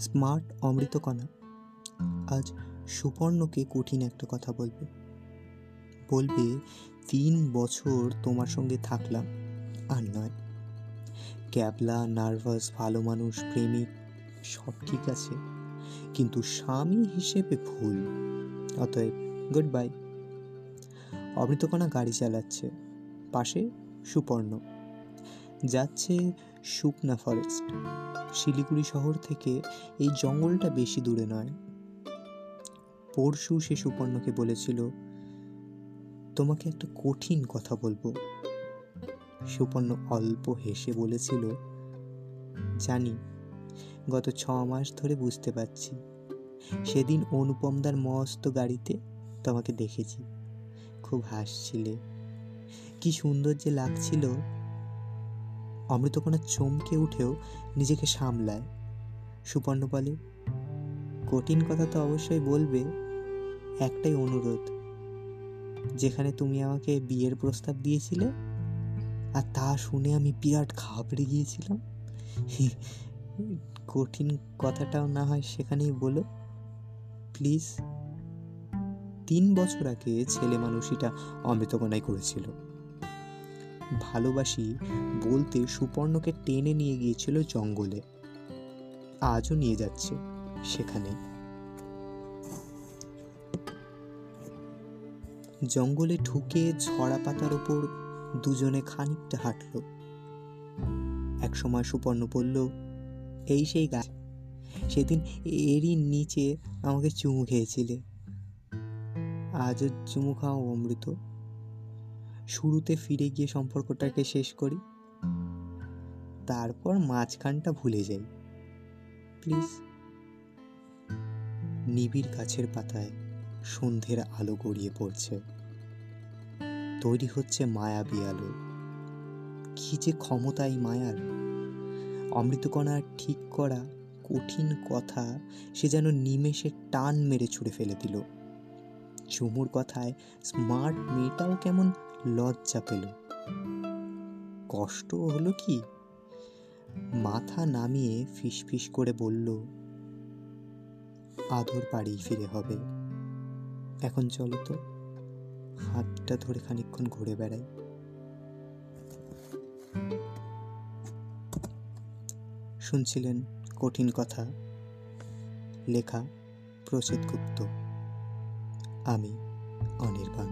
Smart অমৃতকণা। আজ সুপর্ণকে কঠিন একটা কথা বলবে। বলবে, তিন বছর তোমার সঙ্গে থাকলাম, আর নয়। ক্যাবলা, নার্ভাস, ভালো মানুষ, প্রেমিক, সব ঠিক আছে। কিন্তু স্বামী হিসেবে ভুল। অতএব গুড বাই অমৃতকণা গাড়ি চালাচ্ছে। পাশে সুপর্ণ। যাচ্ছে শুকনা ফরেস্ট শিলিগুড়ি শহর থেকে এই জঙ্গলটা বেশি দূরে নয়। পরশু সে সুপর্ণকে বলেছিল, তোমাকে একটা কঠিন কথা বলব। সুপর্ণ অল্প হেসে বলেছিল, জানি, গত ছ মাস ধরে বুঝতে পারছি। সেদিন অনুপমদার মস্ত গাড়িতে তোমাকে দেখেছি। খুব হাসছিলে। কি সুন্দর যে লাগছিল অমৃতকণা চমকে উঠেও নিজেকে সামলায়। সুপর্ণ বলে, কঠিন কথা তো অবশ্যই বলবে, একটাই অনুরোধ। যেখানে তুমি আমাকে বিয়ের প্রস্তাব দিয়েছিলে আর তা শুনে আমি বিরাট ঘাবড়ে গিয়েছিলাম। কঠিন কথাটাও না হয় সেখানেই বলো। প্লিজ, তিন বছর আগে ছেলে মানুষইটা অমৃতকণাই করেছিল। ভালোবাসি বলতে সুপর্ণকে টেনে নিয়ে গিয়েছিল জঙ্গলে। আজও নিয়ে যাচ্ছে সেখানে। জঙ্গলে ঢুকে ঝরা পাতার ওপর দুজনে খানিকটা হাঁটল। একসময় সুপর্ণ বলল, এই সেই গাছ, সেদিন এরই নিচে আমাকে চুমু খেয়েছিলে। আজও চুমু খাও অমৃত। শুরুতে ফিরে গিয়ে সম্পর্কটাকে শেষ করি। তারপর মাঝখানটা ভুলে যাই। প্লিজ। নিবিড় গাছের পাতায় সন্ধ্যের আলো গড়িয়ে পড়ছে। তৈরি হচ্ছে মায়াবী আলো। কি যে ক্ষমতা এই মায়ার? অমৃতকণার ঠিক করা কঠিন কথা সে যেন নিমেষে টান মেরে ছুঁড়ে ফেলে দিল। চুমুর কথায় স্মার্ট মেয়েটাও কেমন লজ্জা পেল। কষ্ট হলো কি? মাথা নামিয়ে ফিসফিস করে বলল, আদর বাড়ি ফিরে হবে। এখন চলো তো, হাতটা ধরে খানিক্ষণ ঘুরে বেড়াই। শুনছিলেন কঠিন কথা, লেখা প্রসিদ্ধ গুপ্ত। আমি অনির্বাণ।